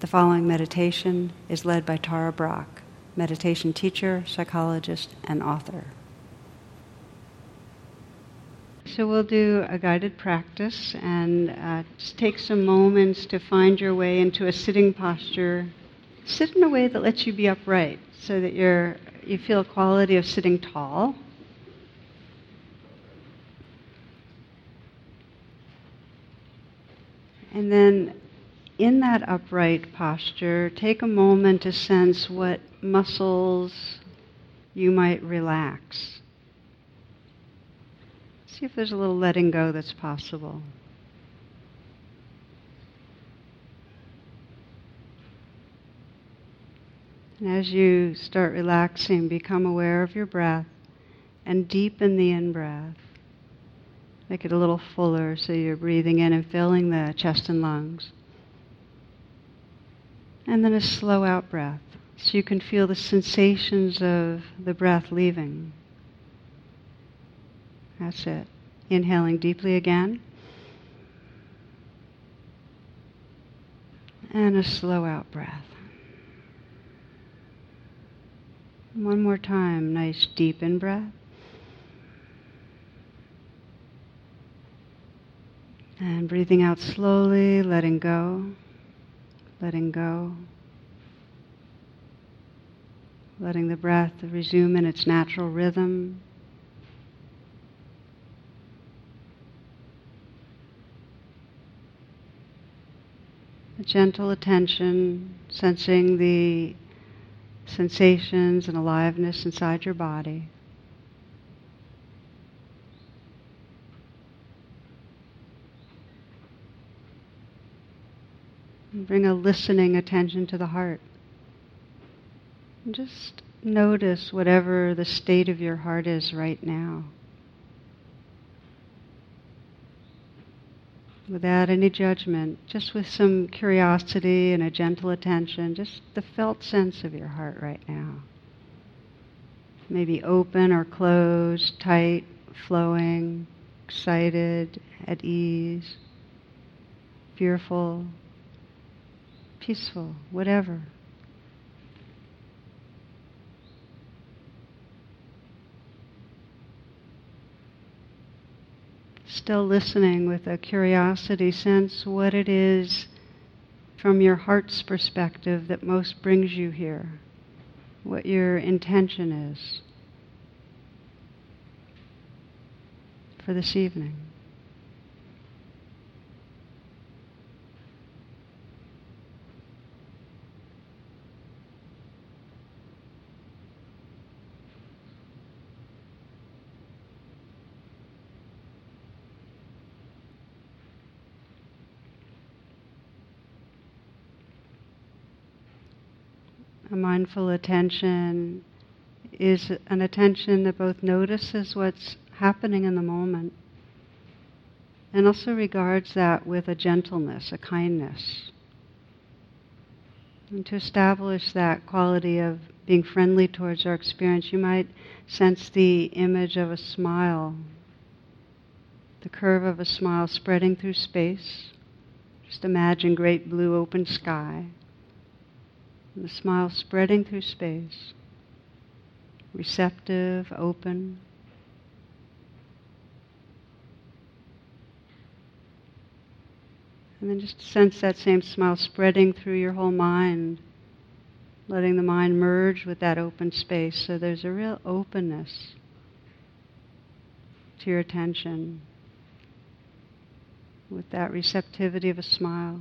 The following meditation is led by Tara Brach, meditation teacher, psychologist, and author. So we'll do a guided practice and uh, just take some moments to find your way into a sitting posture. Sit in a way that lets you be upright so that you're, you feel a quality of sitting tall. And then in that upright posture, take a moment to sense what muscles you might relax. See if there's a little letting go that's possible. And as you start relaxing, become aware of your breath and deepen the in breath. Make it a little fuller so you're breathing in and filling the chest and lungs. And then a slow out breath so you can feel the sensations of the breath leaving. That's it. Inhaling deeply again. And a slow out breath. One more time, nice deep in breath. And breathing out slowly, letting go, letting go. Letting the breath resume in its natural rhythm. A gentle attention, sensing the sensations and aliveness inside your body. And bring a listening attention to the heart. And just notice whatever the state of your heart is right now. Without any judgment, just with some curiosity and a gentle attention, just the felt sense of your heart right now. Maybe open or closed, tight, flowing, excited, at ease, fearful, peaceful, whatever. Still listening with a curiosity sense what it is from your heart's perspective that most brings you here, what your intention is for this evening. A mindful attention is an attention that both notices what's happening in the moment and also regards that with a gentleness, a kindness. And to establish that quality of being friendly towards our experience, you might sense the image of a smile, the curve of a smile spreading through space. Just imagine great blue open sky and the smile spreading through space, receptive, open. And then just sense that same smile spreading through your whole mind, letting the mind merge with that open space. So there's a real openness to your attention with that receptivity of a smile.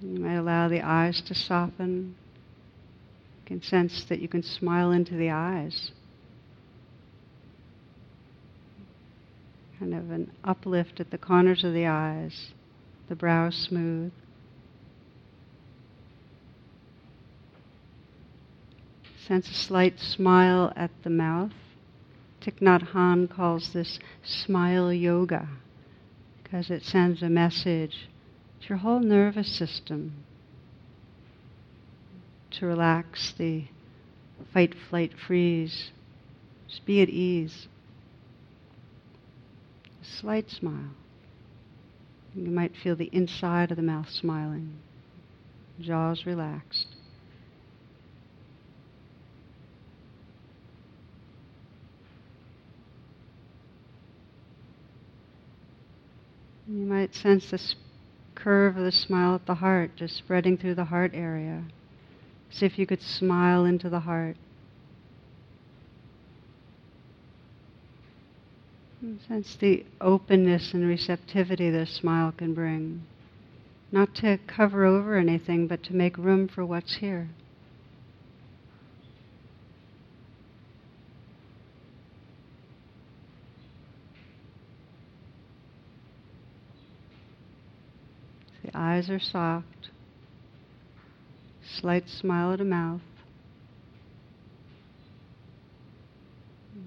You might allow the eyes to soften. You can sense that you can smile into the eyes. Kind of an uplift at the corners of the eyes, the brow smooth. Sense a slight smile at the mouth. Thich Nhat Hanh calls this smile yoga because it sends a message your whole nervous system to relax the fight, flight, freeze. Just be at ease. A slight smile. You might feel the inside of the mouth smiling, jaws relaxed. You might sense the curve of the smile at the heart just spreading through the heart area. As if you could smile into the heart. And sense the openness and receptivity this smile can bring. Not to cover over anything, but to make room for what's here. Eyes are soft, slight smile at the mouth.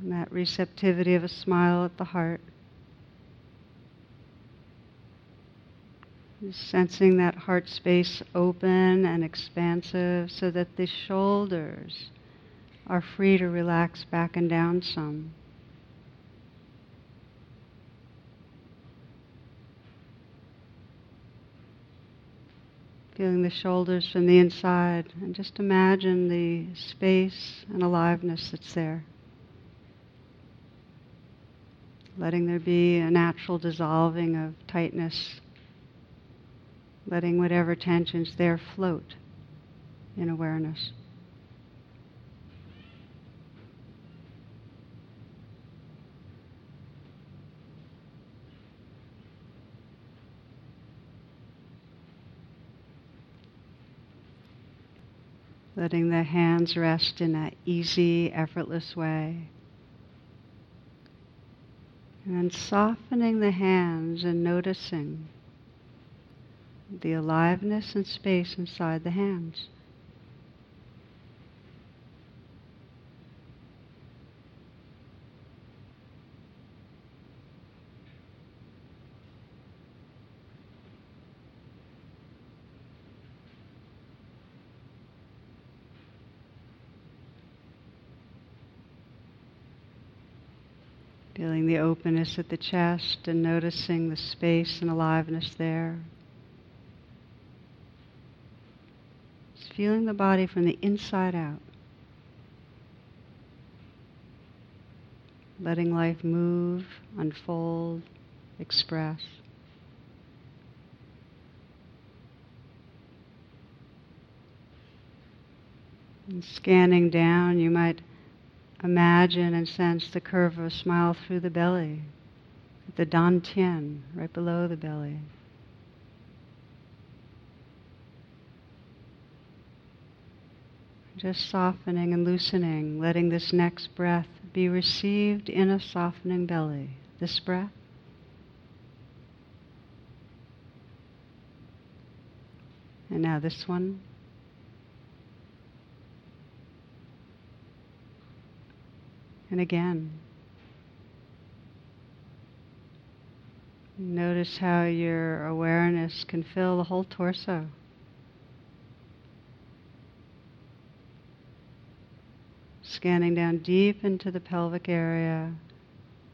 And that receptivity of a smile at the heart. Sensing that heart space open and expansive so that the shoulders are free to relax back and down some. Feeling the shoulders from the inside, and just imagine the space and aliveness that's there. Letting there be a natural dissolving of tightness, letting whatever tensions there float in awareness. Letting the hands rest in an easy, effortless way. And then softening the hands and noticing the aliveness and space inside the hands. Feeling the openness at the chest and noticing the space and aliveness there. Just feeling the body from the inside out. Letting life move, unfold, express. And scanning down, you might imagine and sense the curve of a smile through the belly, the dantian, right below the belly. Just softening and loosening, letting this next breath be received in a softening belly. This breath. And now this one. And again, notice how your awareness can fill the whole torso. Scanning down deep into the pelvic area,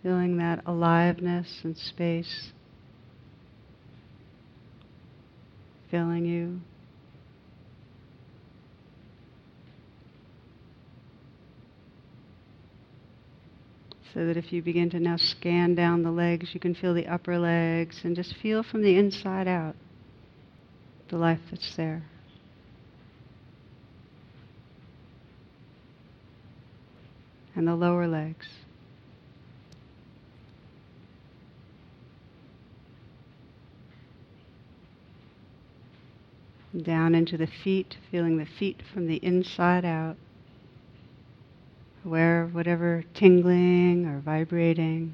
feeling that aliveness and space filling you. So that if you begin to now scan down the legs, you can feel the upper legs and just feel from the inside out the life that's there. And the lower legs. Down into the feet, feeling the feet from the inside out aware of whatever tingling or vibrating,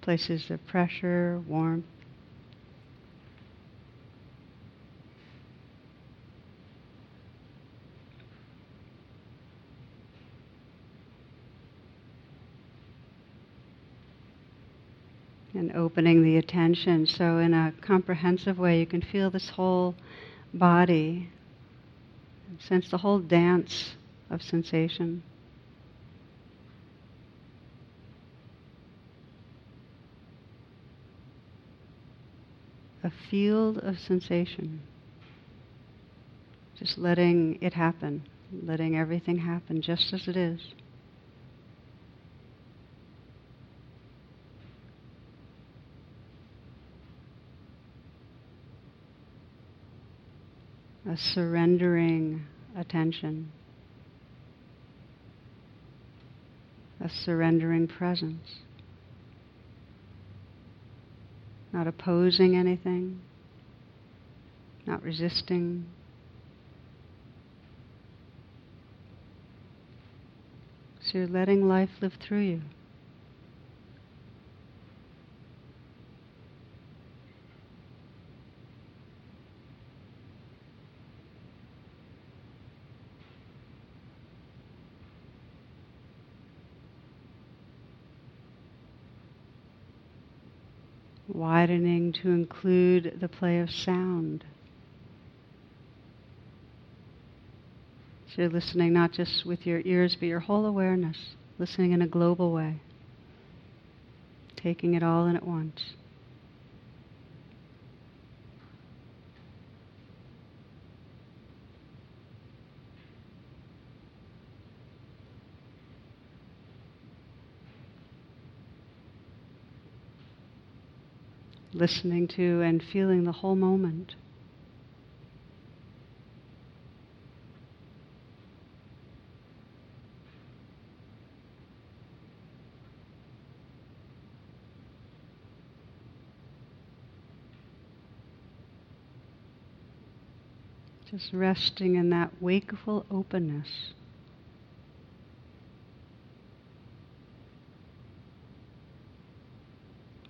places of pressure, warmth. And opening the attention so, in a comprehensive way, you can feel this whole body, sense the whole dance of sensation. A field of sensation. Just letting it happen, letting everything happen just as it is. A surrendering attention, a surrendering presence not opposing anything, not resisting. So you're letting life live through you. Widening to include the play of sound. So you're listening not just with your ears, but your whole awareness, listening in a global way, taking it all in at once. Listening to and feeling the whole moment. Just resting in that wakeful openness.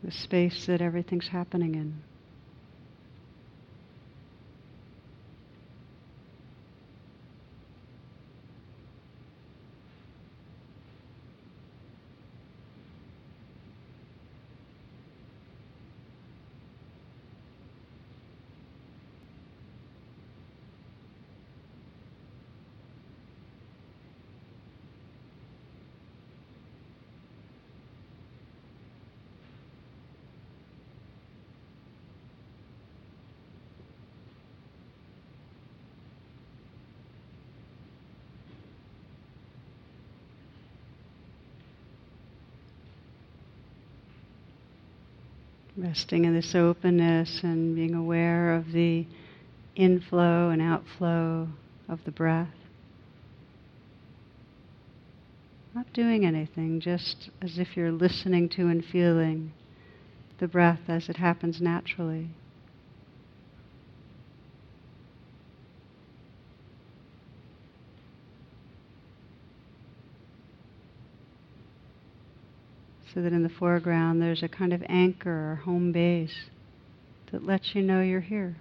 The space that everything's happening in. Resting in this openness and being aware of the inflow and outflow of the breath. Not doing anything, just as if you're listening to and feeling the breath as it happens naturally. So that in the foreground there's a kind of anchor or home base that lets you know you're here.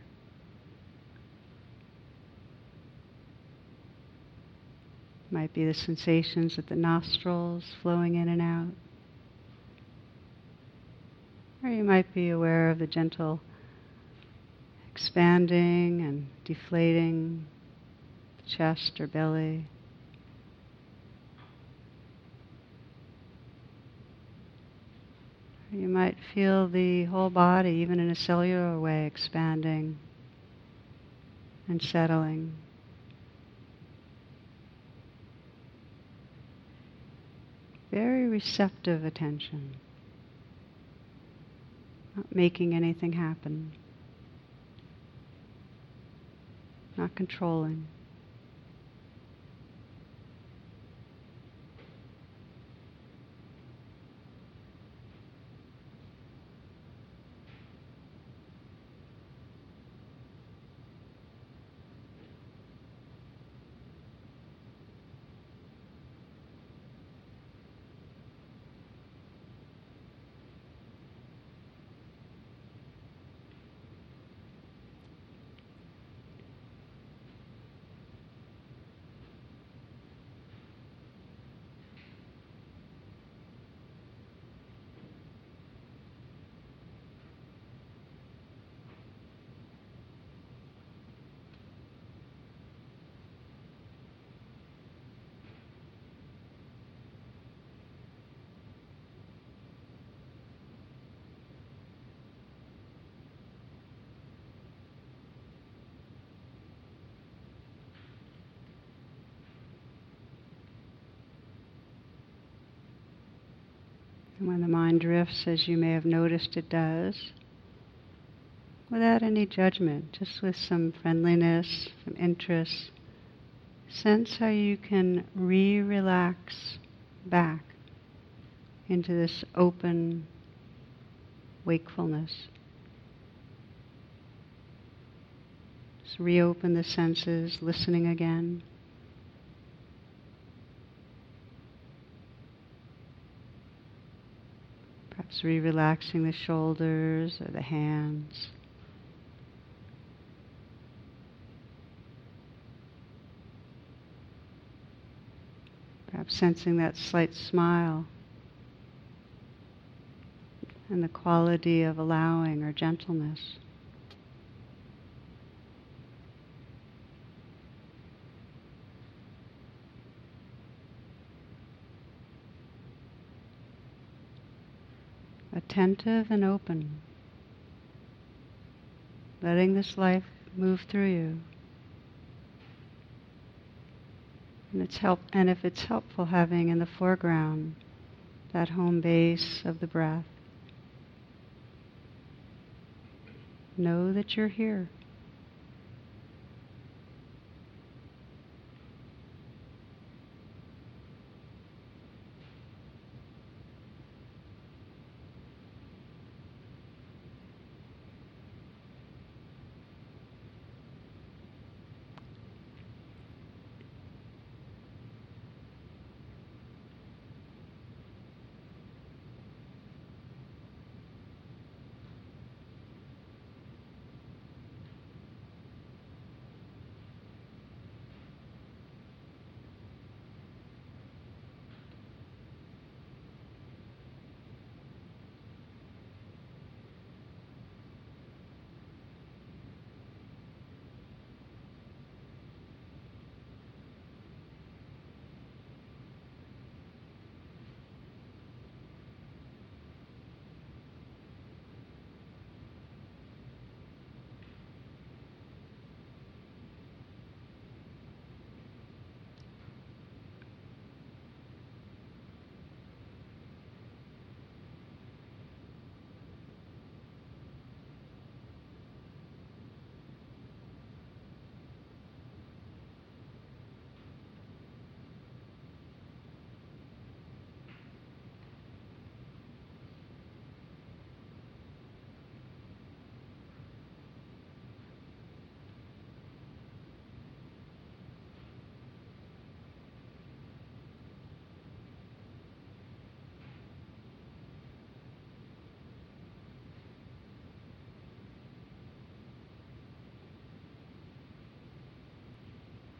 Might be the sensations at the nostrils flowing in and out. Or you might be aware of the gentle expanding and deflating the chest or belly. You might feel the whole body, even in a cellular way, expanding and settling. Very receptive attention, not making anything happen, not controlling. When the mind drifts, as you may have noticed it does, without any judgment, just with some friendliness, some interest, sense how you can re relax back into this open wakefulness. Just reopen the senses, listening again. Perhaps re relaxing the shoulders or the hands. Perhaps sensing that slight smile and the quality of allowing or gentleness. Attentive and open, letting this life move through you. And it's help and if it's helpful having in the foreground that home base of the breath. Know that you're here.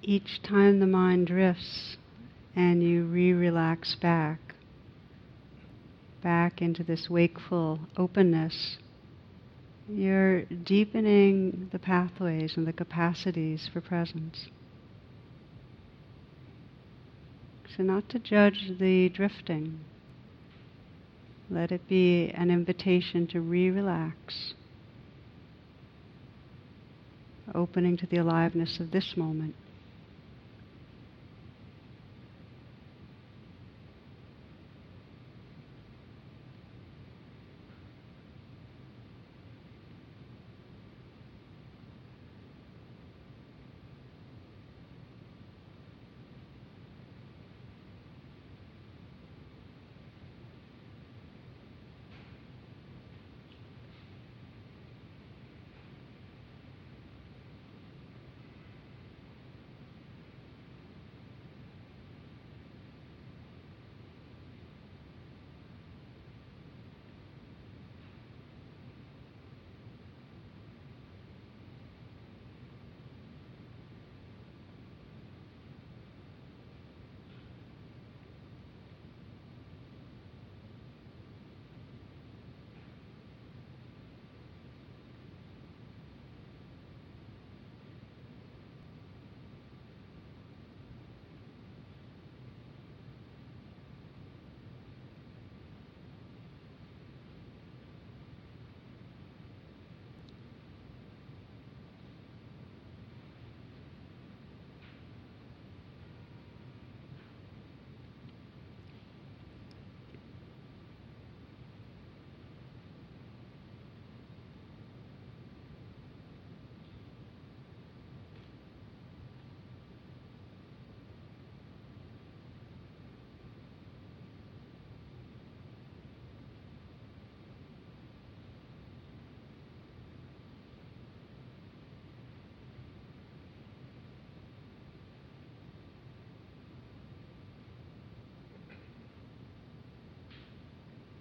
Each time the mind drifts and you re relax back, back into this wakeful openness, you're deepening the pathways and the capacities for presence. So, not to judge the drifting, let it be an invitation to re relax, opening to the aliveness of this moment.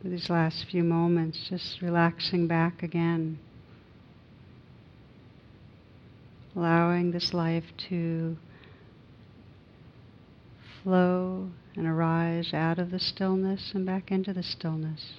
For these last few moments, just relaxing back again. Allowing this life to flow and arise out of the stillness and back into the stillness.